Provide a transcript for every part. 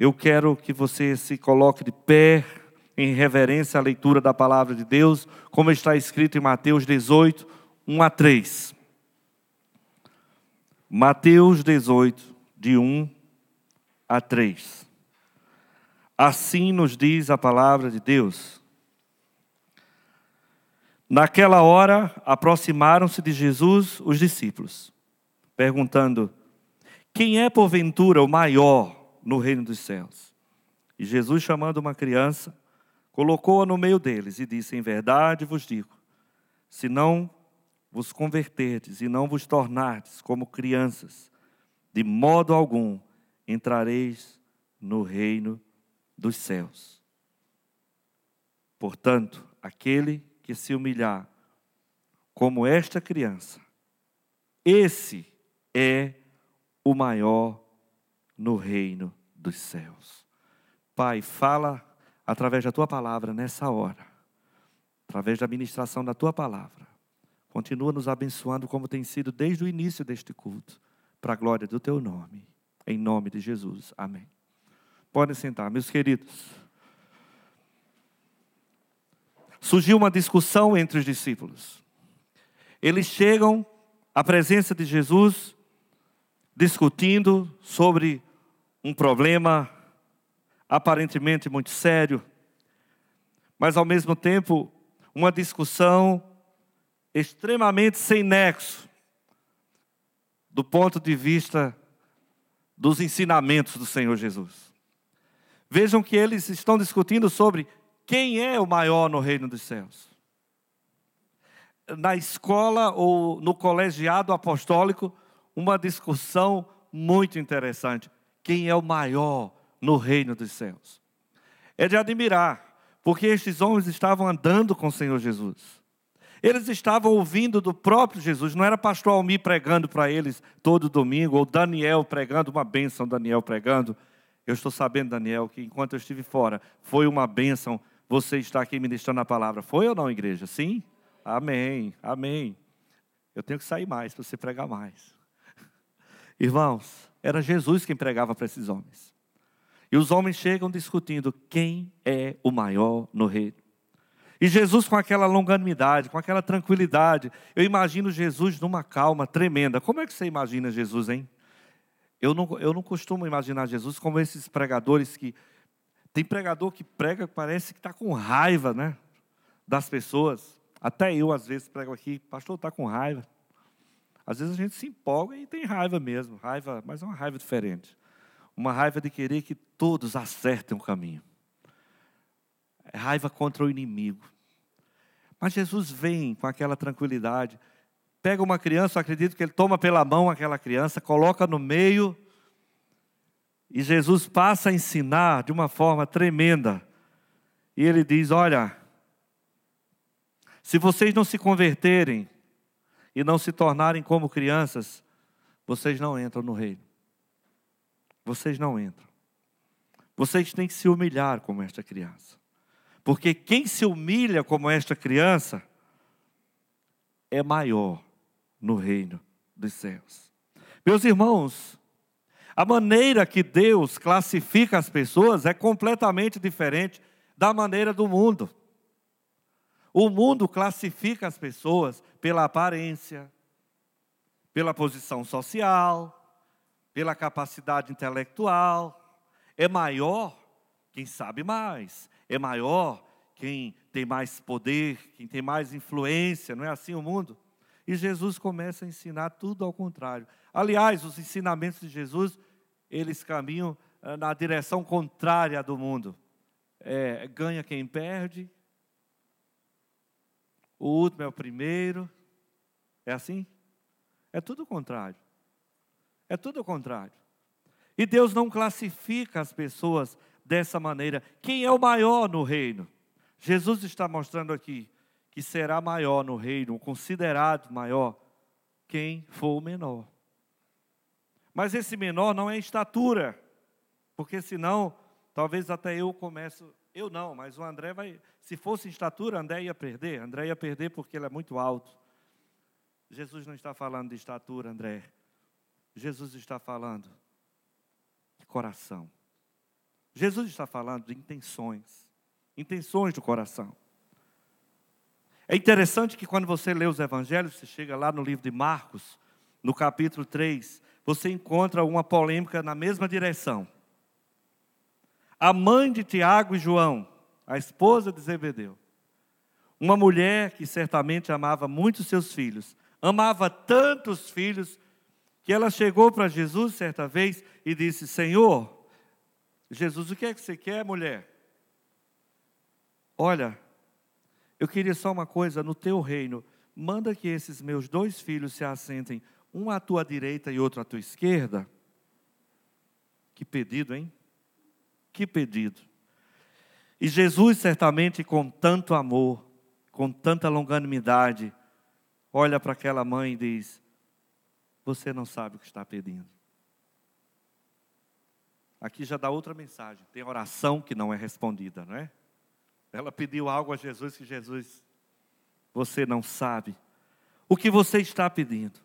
Eu quero que você se coloque de pé em reverência à leitura da palavra de Deus, como está escrito em Mateus 18, 1 a 3. Mateus 18, de 1 a 3. Assim nos diz a palavra de Deus. Naquela hora, aproximaram-se de Jesus os discípulos, perguntando: Quem é porventura o maior no reino dos céus? E Jesus, chamando uma criança, colocou-a no meio deles e disse: Em verdade vos digo, se não vos converterdes e não vos tornardes como crianças, de modo algum entrareis no reino dos céus. Portanto, aquele que se humilhar como esta criança, esse é o maior no reino dos céus. Pai, fala através da tua palavra nessa hora, através da ministração da tua palavra. Continua nos abençoando como tem sido desde o início deste culto, para a glória do teu nome. Em nome de Jesus. Amém. Podem sentar, meus queridos. Surgiu uma discussão entre os discípulos. Eles chegam à presença de Jesus, discutindo sobre um problema aparentemente muito sério, mas ao mesmo tempo uma discussão extremamente sem nexo do ponto de vista dos ensinamentos do Senhor Jesus. Vejam que eles estão discutindo sobre quem é o maior no reino dos céus. Na escola ou no colegiado apostólico, uma discussão muito interessante. Quem é o maior no reino dos céus. É de admirar, porque estes homens estavam andando com o Senhor Jesus. Eles estavam ouvindo do próprio Jesus, não era pastor Almi pregando para eles todo domingo, ou Daniel pregando, uma bênção, Daniel pregando. Eu estou sabendo, Daniel, que enquanto eu estive fora, foi uma bênção você estar aqui ministrando a palavra. Foi ou não, igreja? Sim? Amém, amém. Eu tenho que sair mais para você pregar mais. Irmãos, era Jesus quem pregava para esses homens. E os homens chegam discutindo quem é o maior no reino. E Jesus com aquela longanimidade, com aquela tranquilidade. Eu imagino Jesus numa calma tremenda. Como é que você imagina Jesus, hein? Eu não, eu não costumo imaginar Jesus como esses pregadores que. Tem pregador que prega, parece que está com raiva, né? Das pessoas. Até eu, às vezes, prego aqui, pastor, está com raiva. Às vezes a gente se empolga e tem raiva mesmo, raiva, mas é uma raiva diferente uma raiva de querer que todos acertem o caminho. É raiva contra o inimigo. Mas Jesus vem com aquela tranquilidade, pega uma criança, acredito que ele toma pela mão aquela criança, coloca no meio, e Jesus passa a ensinar de uma forma tremenda. E ele diz: Olha, se vocês não se converterem e não se tornarem como crianças, vocês não entram no reino vocês não entram. Vocês têm que se humilhar como esta criança. Porque quem se humilha como esta criança é maior no reino dos céus. Meus irmãos, a maneira que Deus classifica as pessoas é completamente diferente da maneira do mundo. O mundo classifica as pessoas pela aparência, pela posição social, pela capacidade intelectual. É maior quem sabe mais, é maior quem tem mais poder, quem tem mais influência, não é assim o mundo? E Jesus começa a ensinar tudo ao contrário. Aliás, os ensinamentos de Jesus, eles caminham eh, na direção contrária do mundo. É, ganha quem perde, o último é o primeiro. É assim? É tudo o contrário. É tudo o contrário. E Deus não classifica as pessoas dessa maneira. Quem é o maior no reino? Jesus está mostrando aqui que será maior no reino, considerado maior, quem for o menor. Mas esse menor não é estatura, porque senão, talvez até eu começo, eu não, mas o André vai, se fosse estatura, André ia perder, André ia perder porque ele é muito alto. Jesus não está falando de estatura, André. Jesus está falando de coração. Jesus está falando de intenções, intenções do coração. É interessante que quando você lê os evangelhos, você chega lá no livro de Marcos, no capítulo 3, você encontra uma polêmica na mesma direção. A mãe de Tiago e João, a esposa de Zebedeu, uma mulher que certamente amava muito seus filhos, amava tantos filhos, que ela chegou para Jesus certa vez e disse: Senhor, Jesus, o que é que você quer, mulher? Olha, eu queria só uma coisa, no teu reino, manda que esses meus dois filhos se assentem, um à tua direita e outro à tua esquerda. Que pedido, hein? Que pedido. E Jesus, certamente, com tanto amor, com tanta longanimidade, olha para aquela mãe e diz: Você não sabe o que está pedindo. Aqui já dá outra mensagem: tem oração que não é respondida, não é? Ela pediu algo a Jesus que Jesus, você não sabe. O que você está pedindo?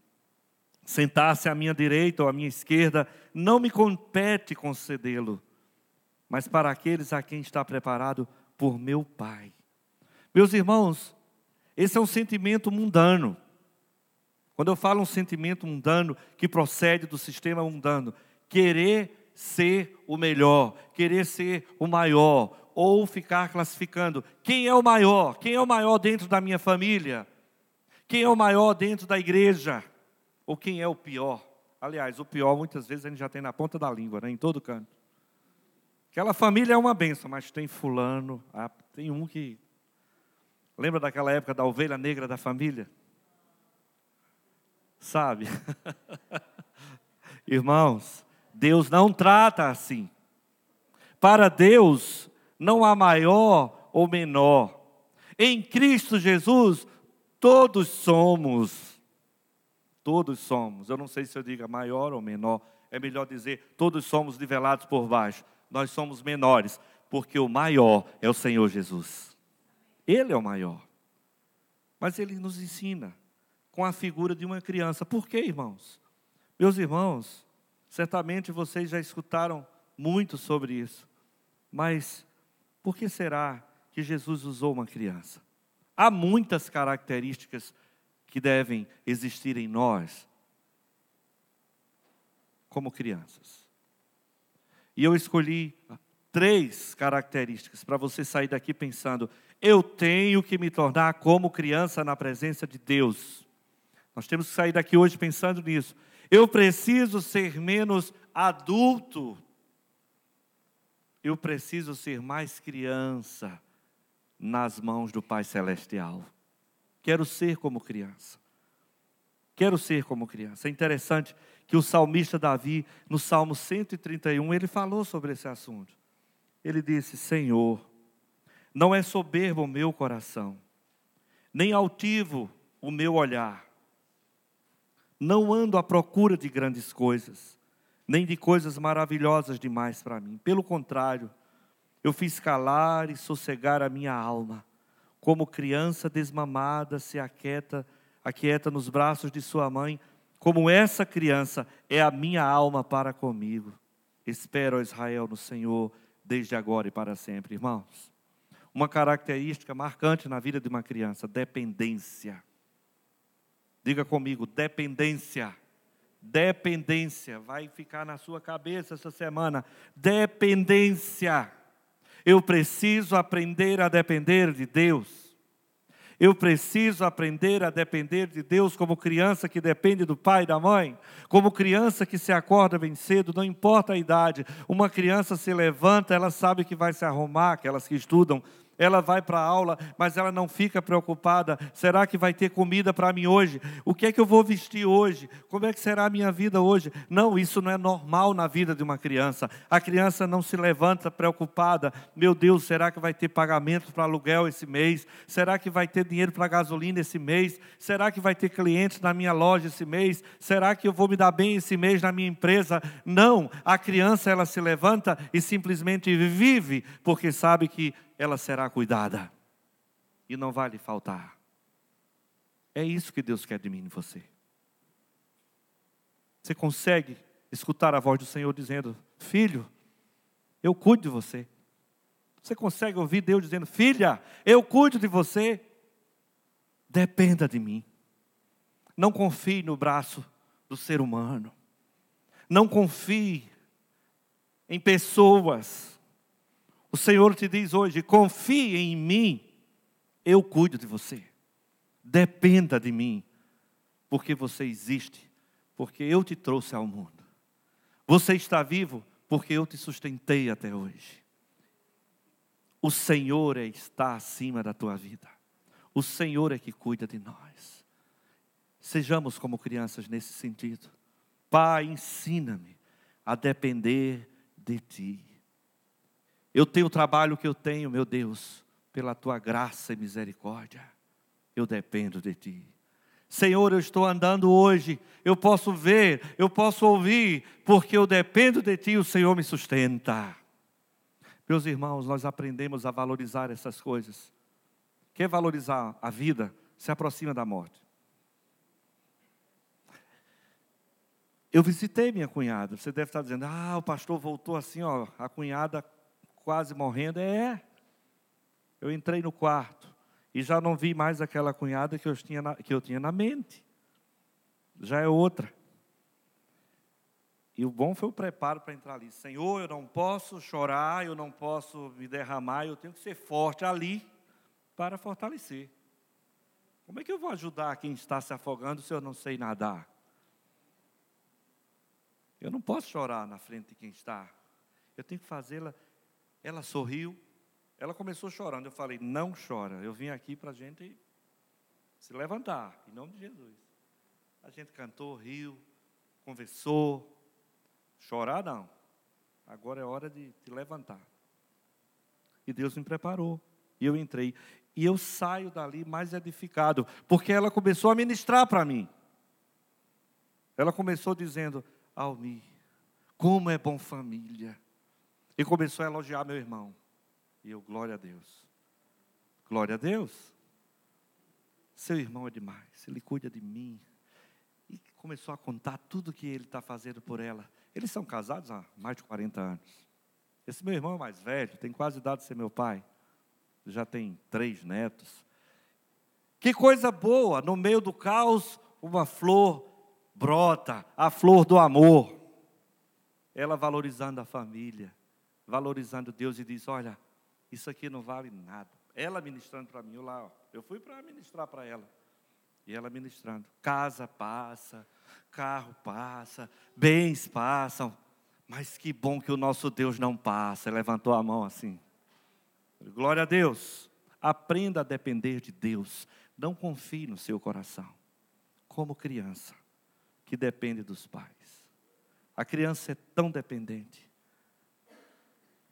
Sentar-se à minha direita ou à minha esquerda, não me compete concedê-lo, mas para aqueles a quem está preparado por meu Pai. Meus irmãos, esse é um sentimento mundano. Quando eu falo um sentimento mundano que procede do sistema mundano, querer ser o melhor, querer ser o maior, ou ficar classificando quem é o maior, quem é o maior dentro da minha família, quem é o maior dentro da igreja, ou quem é o pior. Aliás, o pior muitas vezes a gente já tem na ponta da língua, né, em todo canto. Aquela família é uma benção, mas tem fulano, ah, tem um que. Lembra daquela época da ovelha negra da família? Sabe? Irmãos, Deus não trata assim. Para Deus, não há maior ou menor. Em Cristo Jesus, todos somos. Todos somos. Eu não sei se eu diga maior ou menor. É melhor dizer, todos somos nivelados por baixo. Nós somos menores, porque o maior é o Senhor Jesus. Ele é o maior. Mas ele nos ensina com a figura de uma criança. Por quê, irmãos? Meus irmãos, certamente vocês já escutaram muito sobre isso. Mas por que será que Jesus usou uma criança? Há muitas características que devem existir em nós como crianças. E eu escolhi três características para você sair daqui pensando: eu tenho que me tornar como criança na presença de Deus. Nós temos que sair daqui hoje pensando nisso. Eu preciso ser menos adulto eu preciso ser mais criança nas mãos do Pai Celestial. Quero ser como criança. Quero ser como criança. É interessante que o salmista Davi, no Salmo 131, ele falou sobre esse assunto. Ele disse: Senhor, não é soberbo o meu coração, nem altivo o meu olhar. Não ando à procura de grandes coisas nem de coisas maravilhosas demais para mim. Pelo contrário, eu fiz calar e sossegar a minha alma, como criança desmamada se aquieta, aquieta nos braços de sua mãe, como essa criança é a minha alma para comigo. Espero, Israel, no Senhor, desde agora e para sempre. Irmãos, uma característica marcante na vida de uma criança: dependência. Diga comigo, dependência. Dependência, vai ficar na sua cabeça essa semana. Dependência. Eu preciso aprender a depender de Deus. Eu preciso aprender a depender de Deus como criança que depende do pai e da mãe, como criança que se acorda bem cedo, não importa a idade. Uma criança se levanta, ela sabe que vai se arrumar, aquelas que estudam ela vai para a aula, mas ela não fica preocupada. Será que vai ter comida para mim hoje? O que é que eu vou vestir hoje? Como é que será a minha vida hoje? Não, isso não é normal na vida de uma criança. A criança não se levanta preocupada. Meu Deus, será que vai ter pagamento para aluguel esse mês? Será que vai ter dinheiro para gasolina esse mês? Será que vai ter clientes na minha loja esse mês? Será que eu vou me dar bem esse mês na minha empresa? Não, a criança ela se levanta e simplesmente vive, porque sabe que ela será cuidada e não vai lhe faltar. É isso que Deus quer de mim e você. Você consegue escutar a voz do Senhor dizendo: Filho, eu cuido de você. Você consegue ouvir Deus dizendo: Filha, eu cuido de você. Dependa de mim. Não confie no braço do ser humano. Não confie em pessoas. O Senhor te diz hoje: confie em mim, eu cuido de você. Dependa de mim, porque você existe, porque eu te trouxe ao mundo. Você está vivo porque eu te sustentei até hoje. O Senhor é, está acima da tua vida. O Senhor é que cuida de nós. Sejamos como crianças nesse sentido. Pai, ensina-me a depender de Ti. Eu tenho o trabalho que eu tenho, meu Deus, pela Tua graça e misericórdia. Eu dependo de Ti. Senhor, eu estou andando hoje, eu posso ver, eu posso ouvir, porque eu dependo de Ti, o Senhor me sustenta. Meus irmãos, nós aprendemos a valorizar essas coisas. Quer valorizar a vida? Se aproxima da morte. Eu visitei minha cunhada. Você deve estar dizendo, ah, o pastor voltou assim, ó, a cunhada quase morrendo. É. Eu entrei no quarto e já não vi mais aquela cunhada que eu tinha na, que eu tinha na mente. Já é outra. E o bom foi o preparo para entrar ali. Senhor, eu não posso chorar, eu não posso me derramar, eu tenho que ser forte ali para fortalecer. Como é que eu vou ajudar quem está se afogando se eu não sei nadar? Eu não posso chorar na frente de quem está. Eu tenho que fazê-la. Ela sorriu, ela começou chorando. Eu falei: Não chora. Eu vim aqui para a gente se levantar, em nome de Jesus. A gente cantou, riu, conversou. Chorar não. Agora é hora de te levantar. E Deus me preparou. E eu entrei. E eu saio dali mais edificado, porque ela começou a ministrar para mim. Ela começou dizendo: Almi, como é bom família. E começou a elogiar meu irmão. E eu, glória a Deus. Glória a Deus. Seu irmão é demais, ele cuida de mim. E começou a contar tudo que ele está fazendo por ela. Eles são casados há mais de 40 anos. Esse meu irmão é mais velho, tem quase idade de ser meu pai. Já tem três netos. Que coisa boa, no meio do caos, uma flor brota, a flor do amor. Ela valorizando a família, valorizando Deus e diz: Olha, isso aqui não vale nada. Ela ministrando para mim, eu lá, ó, eu fui para ministrar para ela. E ela ministrando. Casa passa, carro passa, bens passam. Mas que bom que o nosso Deus não passa. Levantou a mão assim. Glória a Deus. Aprenda a depender de Deus. Não confie no seu coração. Como criança que depende dos pais. A criança é tão dependente.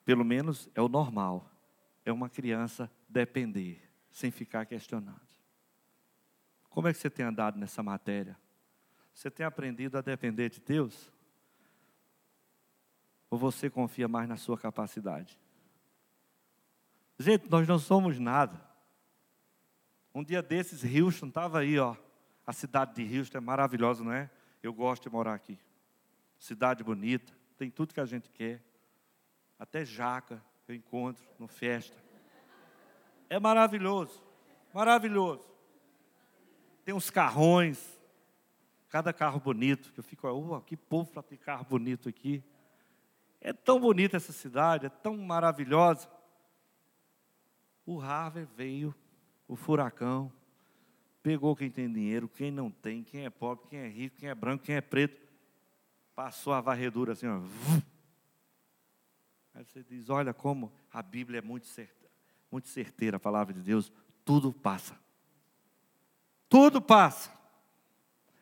Pelo menos é o normal é uma criança depender, sem ficar questionando. Como é que você tem andado nessa matéria? Você tem aprendido a depender de Deus? Ou você confia mais na sua capacidade? Gente, nós não somos nada. Um dia desses, Houston estava aí, ó. A cidade de Houston é maravilhosa, não é? Eu gosto de morar aqui. Cidade bonita, tem tudo que a gente quer. Até jaca, eu encontro no festa. É maravilhoso, maravilhoso. Tem uns carrões, cada carro bonito, que eu fico, oh, que povo para ter carro bonito aqui. É tão bonita essa cidade, é tão maravilhosa. O Harvard veio, o furacão, pegou quem tem dinheiro, quem não tem, quem é pobre, quem é rico, quem é branco, quem é preto. Passou a varredura assim, ó. Aí você diz: olha como a Bíblia é muito certa, muito certeira, a palavra de Deus, tudo passa. Tudo passa.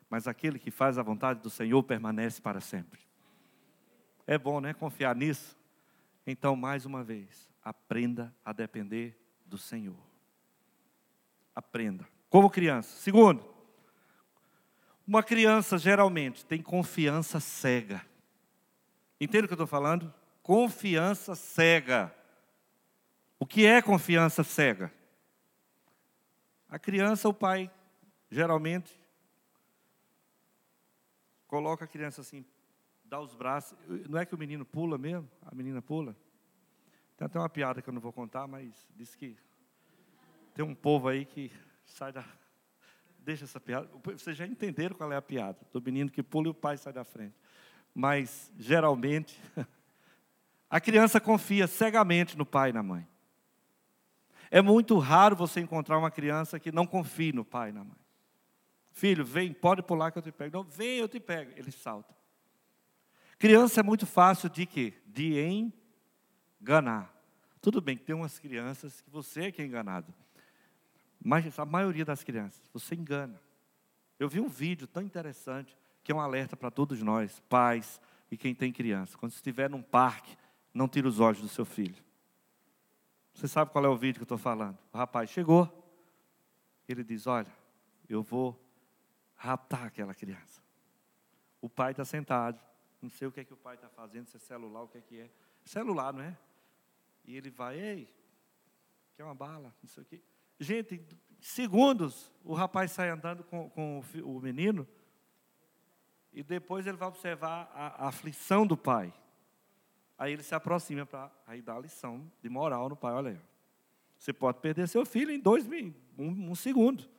Mas aquele que faz a vontade do Senhor permanece para sempre. É bom, né? Confiar nisso. Então, mais uma vez, aprenda a depender do Senhor. Aprenda. Como criança. Segundo, uma criança geralmente tem confiança cega. Entende o que eu estou falando? Confiança cega. O que é confiança cega? A criança, o pai, geralmente, coloca a criança assim, dá os braços. Não é que o menino pula mesmo? A menina pula? Tem até uma piada que eu não vou contar, mas diz que tem um povo aí que sai da. Deixa essa piada. Vocês já entenderam qual é a piada. Do menino que pula e o pai sai da frente. Mas, geralmente, a criança confia cegamente no pai e na mãe. É muito raro você encontrar uma criança que não confie no pai e na mãe. Filho, vem, pode pular que eu te pego. Não, vem, eu te pego. Ele salta. Criança é muito fácil de quê? De enganar. Tudo bem que tem umas crianças que você é que é enganado. Mas a maioria das crianças, você engana. Eu vi um vídeo tão interessante, que é um alerta para todos nós, pais e quem tem criança. Quando estiver num parque, não tire os olhos do seu filho. Você sabe qual é o vídeo que eu estou falando? O rapaz chegou, ele diz: Olha, eu vou raptar aquela criança. O pai está sentado, não sei o que é que o pai está fazendo, se é celular, o que é que é. Celular, não é? E ele vai, ei, quer uma bala? Não sei o quê. Gente, segundos, o rapaz sai andando com, com o menino, e depois ele vai observar a, a aflição do pai. Aí ele se aproxima para aí dar a lição de moral no pai. Olha aí, você pode perder seu filho em dois um, um segundo.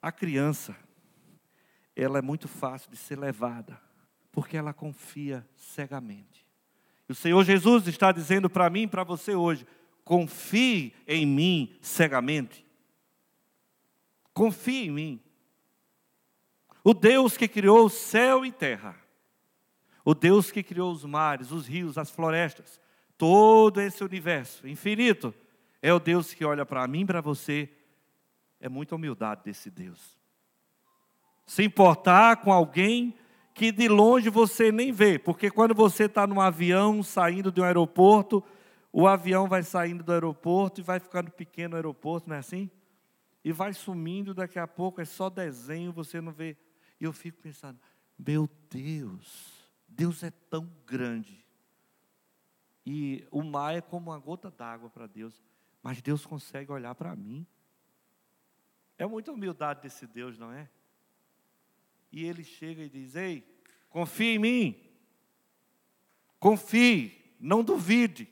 A criança, ela é muito fácil de ser levada, porque ela confia cegamente. E o Senhor Jesus está dizendo para mim e para você hoje: confie em mim cegamente. Confie em mim. O Deus que criou céu e terra, o Deus que criou os mares, os rios, as florestas, todo esse universo infinito, é o Deus que olha para mim para você. É muita humildade desse Deus. Se importar com alguém que de longe você nem vê, porque quando você está num avião saindo de um aeroporto, o avião vai saindo do aeroporto e vai ficando pequeno o aeroporto, não é assim? E vai sumindo, daqui a pouco é só desenho, você não vê. E eu fico pensando, meu Deus, Deus é tão grande. E o mar é como uma gota d'água para Deus, mas Deus consegue olhar para mim. É muita humildade desse Deus, não é? e ele chega e diz: Ei, confie em mim, confie, não duvide,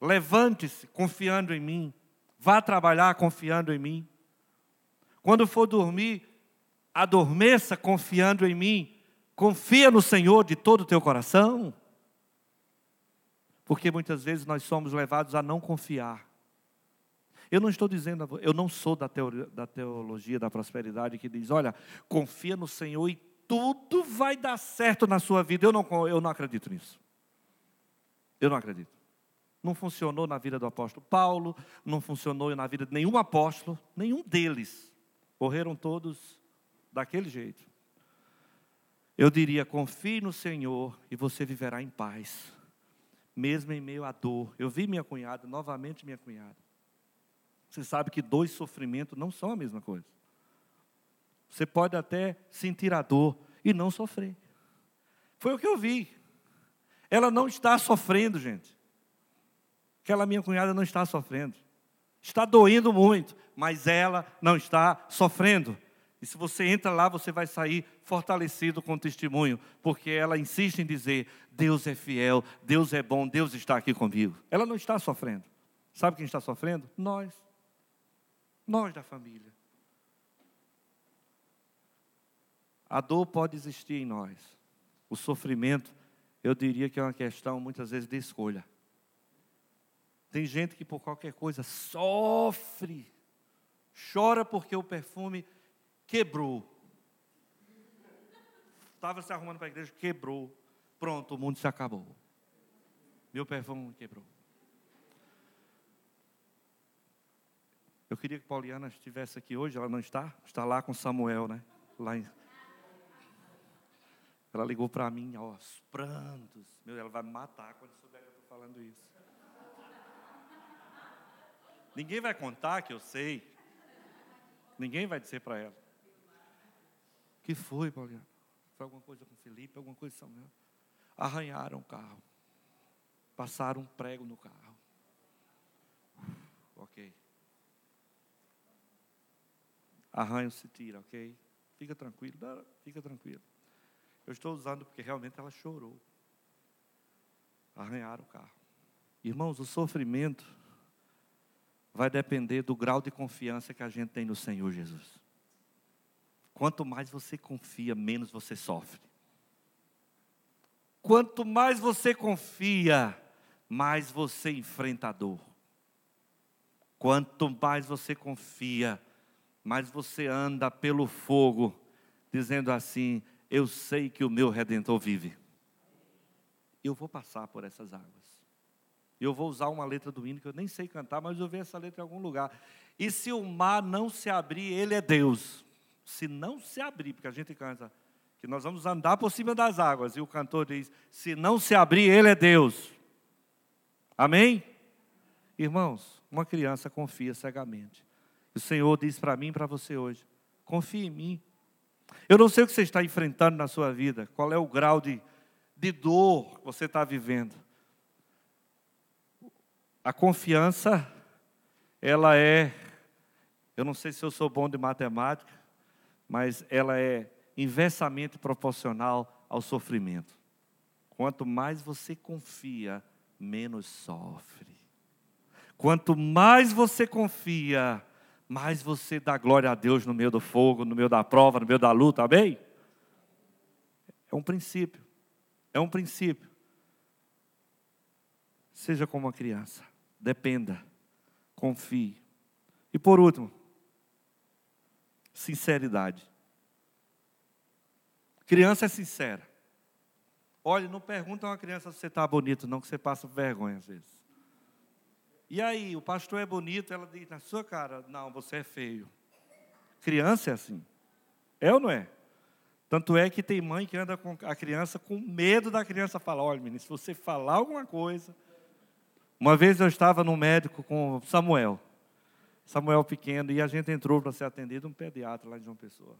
levante-se confiando em mim, vá trabalhar confiando em mim. Quando for dormir, adormeça confiando em mim, confia no Senhor de todo o teu coração. Porque muitas vezes nós somos levados a não confiar. Eu não estou dizendo, eu não sou da, teoria, da teologia da prosperidade que diz, olha, confia no Senhor e tudo vai dar certo na sua vida. Eu não, eu não acredito nisso. Eu não acredito. Não funcionou na vida do apóstolo Paulo, não funcionou na vida de nenhum apóstolo, nenhum deles. Morreram todos daquele jeito. Eu diria: confie no Senhor e você viverá em paz, mesmo em meio à dor. Eu vi minha cunhada, novamente minha cunhada. Você sabe que dois sofrimentos não são a mesma coisa. Você pode até sentir a dor e não sofrer. Foi o que eu vi. Ela não está sofrendo, gente. Aquela minha cunhada não está sofrendo. Está doendo muito, mas ela não está sofrendo. E se você entra lá, você vai sair fortalecido com o testemunho, porque ela insiste em dizer: Deus é fiel, Deus é bom, Deus está aqui comigo. Ela não está sofrendo. Sabe quem está sofrendo? Nós. Nós da família. A dor pode existir em nós. O sofrimento, eu diria que é uma questão muitas vezes de escolha. Tem gente que por qualquer coisa sofre, chora porque o perfume quebrou. Estava se arrumando para a igreja, quebrou. Pronto, o mundo se acabou. Meu perfume quebrou. Eu queria que Pauliana estivesse aqui hoje, ela não está? Está lá com Samuel, né? Lá em... Ela ligou para mim, ó, aos prantos. Meu, ela vai me matar quando souber que eu estou falando isso. Ninguém vai contar que eu sei. Ninguém vai dizer para ela. Que foi, Pauliana? Foi alguma coisa com Felipe, alguma coisa com Samuel? Arranharam o carro. Passaram um prego no carro. ok arranho se tira, ok? Fica tranquilo, fica tranquilo. Eu estou usando porque realmente ela chorou. Arranharam o carro. Irmãos, o sofrimento vai depender do grau de confiança que a gente tem no Senhor Jesus. Quanto mais você confia, menos você sofre. Quanto mais você confia, mais você enfrenta a dor. Quanto mais você confia, mais você anda pelo fogo, dizendo assim: Eu sei que o meu redentor vive. Eu vou passar por essas águas. Eu vou usar uma letra do hino que eu nem sei cantar, mas eu vi essa letra em algum lugar. E se o mar não se abrir, ele é Deus. Se não se abrir, porque a gente canta que nós vamos andar por cima das águas, e o cantor diz: se não se abrir, ele é Deus. Amém? Irmãos, uma criança confia cegamente. O Senhor diz para mim e para você hoje: confie em mim. Eu não sei o que você está enfrentando na sua vida, qual é o grau de, de dor que você está vivendo. A confiança, ela é, eu não sei se eu sou bom de matemática, mas ela é inversamente proporcional ao sofrimento. Quanto mais você confia, menos sofre. Quanto mais você confia, mais você dá glória a Deus no meio do fogo, no meio da prova, no meio da luta, amém? É um princípio, é um princípio. Seja como uma criança. Dependa, confie. E por último, sinceridade. Criança é sincera. Olha, não pergunta a uma criança se você está bonito, não, que você passa vergonha às vezes. E aí, o pastor é bonito, ela diz na sua cara, não, você é feio. Criança é assim. É ou não é? Tanto é que tem mãe que anda com a criança com medo da criança falar, olha, menino, se você falar alguma coisa, uma vez eu estava no médico com Samuel, Samuel pequeno, e a gente entrou para ser atendido um pediatra lá de João Pessoa.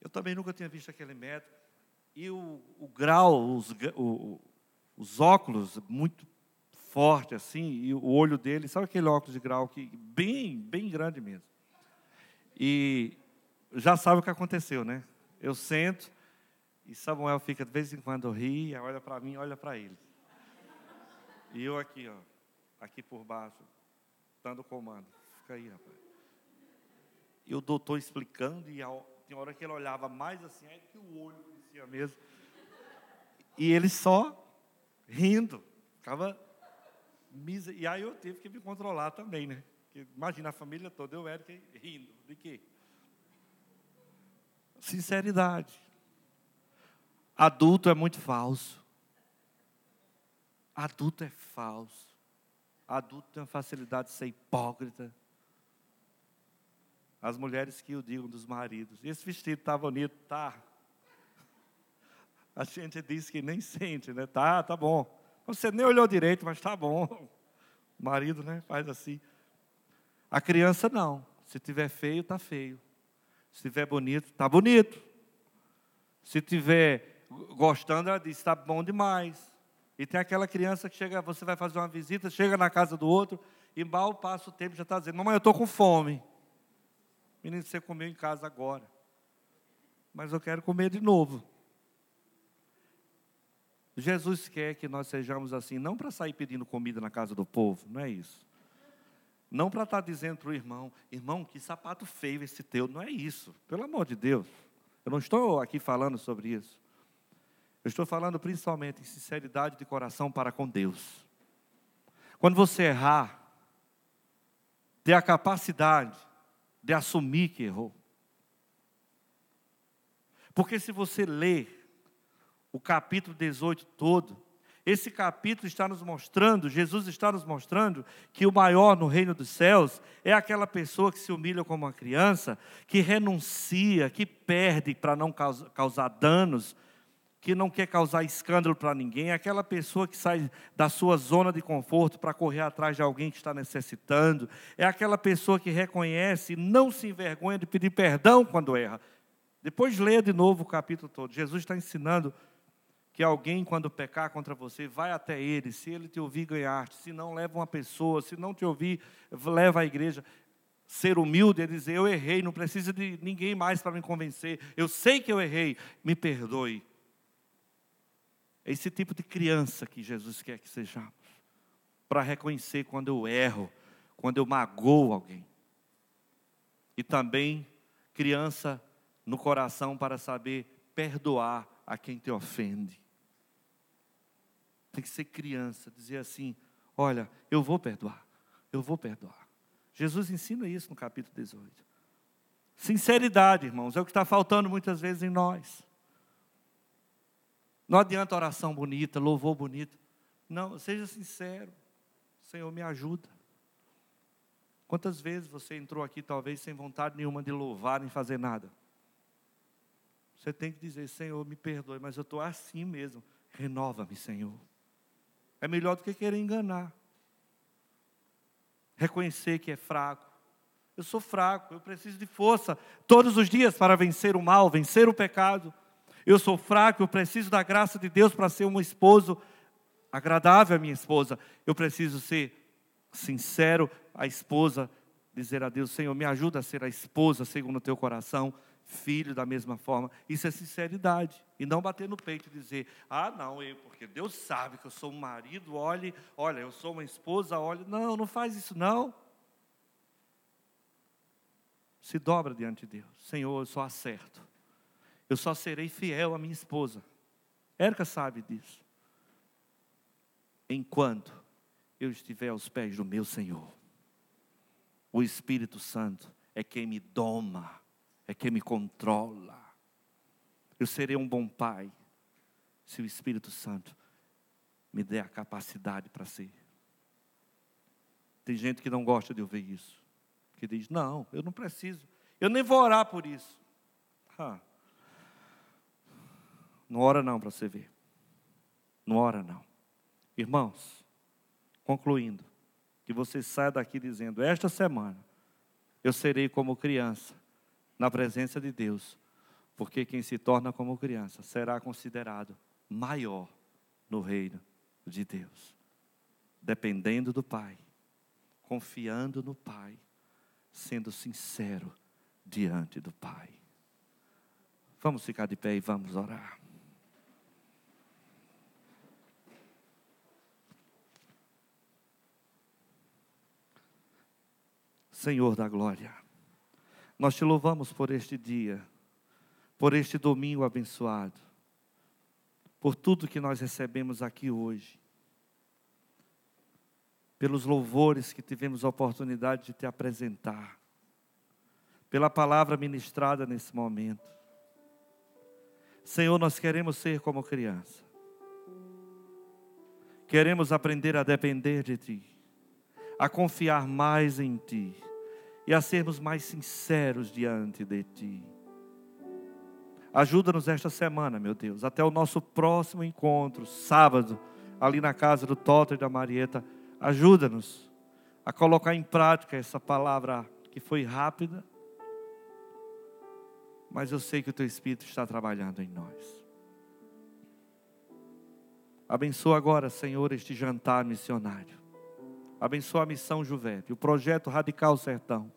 Eu também nunca tinha visto aquele médico. E o, o grau, os, o, os óculos muito forte assim, e o olho dele, sabe aquele óculos de grau que bem, bem grande mesmo. E já sabe o que aconteceu, né? Eu sento e Samuel fica de vez em quando ri, olha para mim, olha para ele. E eu aqui, ó, aqui por baixo, dando comando. Fica aí, rapaz. E o doutor explicando, e tem hora que ele olhava mais assim, aí que o olho crescia mesmo. E ele só rindo. Ficava. E aí eu tive que me controlar também, né? Imagina a família toda, eu era rindo. De quê? Sinceridade. Adulto é muito falso. Adulto é falso. Adulto tem facilidade de ser hipócrita. As mulheres que o digam dos maridos. Esse vestido está bonito, tá. A gente diz que nem sente, né? Tá, tá bom. Você nem olhou direito, mas tá bom. O marido, né, faz assim. A criança não. Se tiver feio, tá feio. Se tiver bonito, tá bonito. Se tiver gostando, ela diz, está bom demais. E tem aquela criança que chega, você vai fazer uma visita, chega na casa do outro, e mal passa o tempo, já está dizendo, mamãe, eu estou com fome. Menino, você comeu em casa agora. Mas eu quero comer de novo. Jesus quer que nós sejamos assim, não para sair pedindo comida na casa do povo, não é isso. Não para estar tá dizendo para o irmão, irmão, que sapato feio esse teu, não é isso. Pelo amor de Deus. Eu não estou aqui falando sobre isso. Eu estou falando principalmente em sinceridade de coração para com Deus. Quando você errar, ter a capacidade de assumir que errou. Porque se você ler o capítulo 18 todo, esse capítulo está nos mostrando, Jesus está nos mostrando que o maior no reino dos céus é aquela pessoa que se humilha como uma criança, que renuncia, que perde para não causar danos, que não quer causar escândalo para ninguém, aquela pessoa que sai da sua zona de conforto para correr atrás de alguém que está necessitando, é aquela pessoa que reconhece e não se envergonha de pedir perdão quando erra. Depois leia de novo o capítulo todo. Jesus está ensinando que alguém, quando pecar contra você, vai até ele. Se ele te ouvir, ganhar-te. Se não, leva uma pessoa. Se não te ouvir, leva a igreja. Ser humilde é dizer: Eu errei, não precisa de ninguém mais para me convencer. Eu sei que eu errei, me perdoe. É esse tipo de criança que Jesus quer que sejamos. Para reconhecer quando eu erro, quando eu magoo alguém. E também criança no coração para saber perdoar a quem te ofende. Tem que ser criança, dizer assim: olha, eu vou perdoar, eu vou perdoar. Jesus ensina isso no capítulo 18. Sinceridade, irmãos, é o que está faltando muitas vezes em nós. Não adianta oração bonita, louvor bonito. Não, seja sincero. Senhor, me ajuda. Quantas vezes você entrou aqui, talvez, sem vontade nenhuma de louvar nem fazer nada? Você tem que dizer, Senhor, me perdoe, mas eu estou assim mesmo. Renova-me, Senhor. É melhor do que querer enganar. Reconhecer que é fraco. Eu sou fraco, eu preciso de força todos os dias para vencer o mal, vencer o pecado. Eu sou fraco, eu preciso da graça de Deus para ser um esposo agradável à minha esposa. Eu preciso ser sincero à esposa, dizer a Deus: Senhor, me ajuda a ser a esposa segundo o teu coração, filho da mesma forma. Isso é sinceridade. E não bater no peito e dizer: Ah, não, eu, porque Deus sabe que eu sou um marido, olhe, olha, eu sou uma esposa, olhe. Não, não faz isso não. Se dobra diante de Deus. Senhor, eu só acerto eu só serei fiel à minha esposa. Érica sabe disso. Enquanto eu estiver aos pés do meu Senhor, o Espírito Santo é quem me doma, é quem me controla. Eu serei um bom pai se o Espírito Santo me der a capacidade para ser. Tem gente que não gosta de ouvir isso, que diz: Não, eu não preciso, eu nem vou orar por isso. Ah, não ora não para você ver. Não ora não. Irmãos, concluindo, que você saia daqui dizendo: esta semana eu serei como criança na presença de Deus, porque quem se torna como criança será considerado maior no reino de Deus. Dependendo do Pai, confiando no Pai, sendo sincero diante do Pai. Vamos ficar de pé e vamos orar. Senhor da glória. Nós te louvamos por este dia, por este domingo abençoado, por tudo que nós recebemos aqui hoje, pelos louvores que tivemos a oportunidade de te apresentar, pela palavra ministrada nesse momento. Senhor, nós queremos ser como criança, queremos aprender a depender de Ti, a confiar mais em Ti e a sermos mais sinceros diante de Ti. Ajuda-nos esta semana, meu Deus, até o nosso próximo encontro, sábado, ali na casa do Toto e da Marieta. Ajuda-nos a colocar em prática essa palavra que foi rápida, mas eu sei que o Teu Espírito está trabalhando em nós. Abençoa agora, Senhor, este jantar missionário. Abençoa a missão Juvete, o projeto Radical Sertão,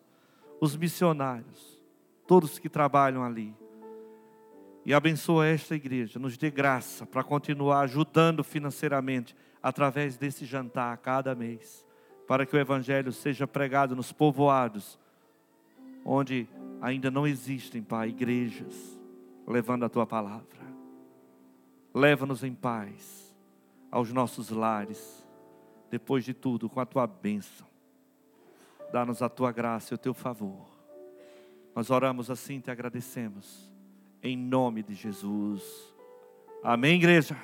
os missionários, todos que trabalham ali. E abençoa esta igreja, nos dê graça para continuar ajudando financeiramente através desse jantar a cada mês, para que o Evangelho seja pregado nos povoados, onde ainda não existem, Pai, igrejas levando a tua palavra. Leva-nos em paz aos nossos lares depois de tudo, com a tua bênção. Dá-nos a tua graça e o teu favor. Nós oramos assim, te agradecemos. Em nome de Jesus. Amém, igreja.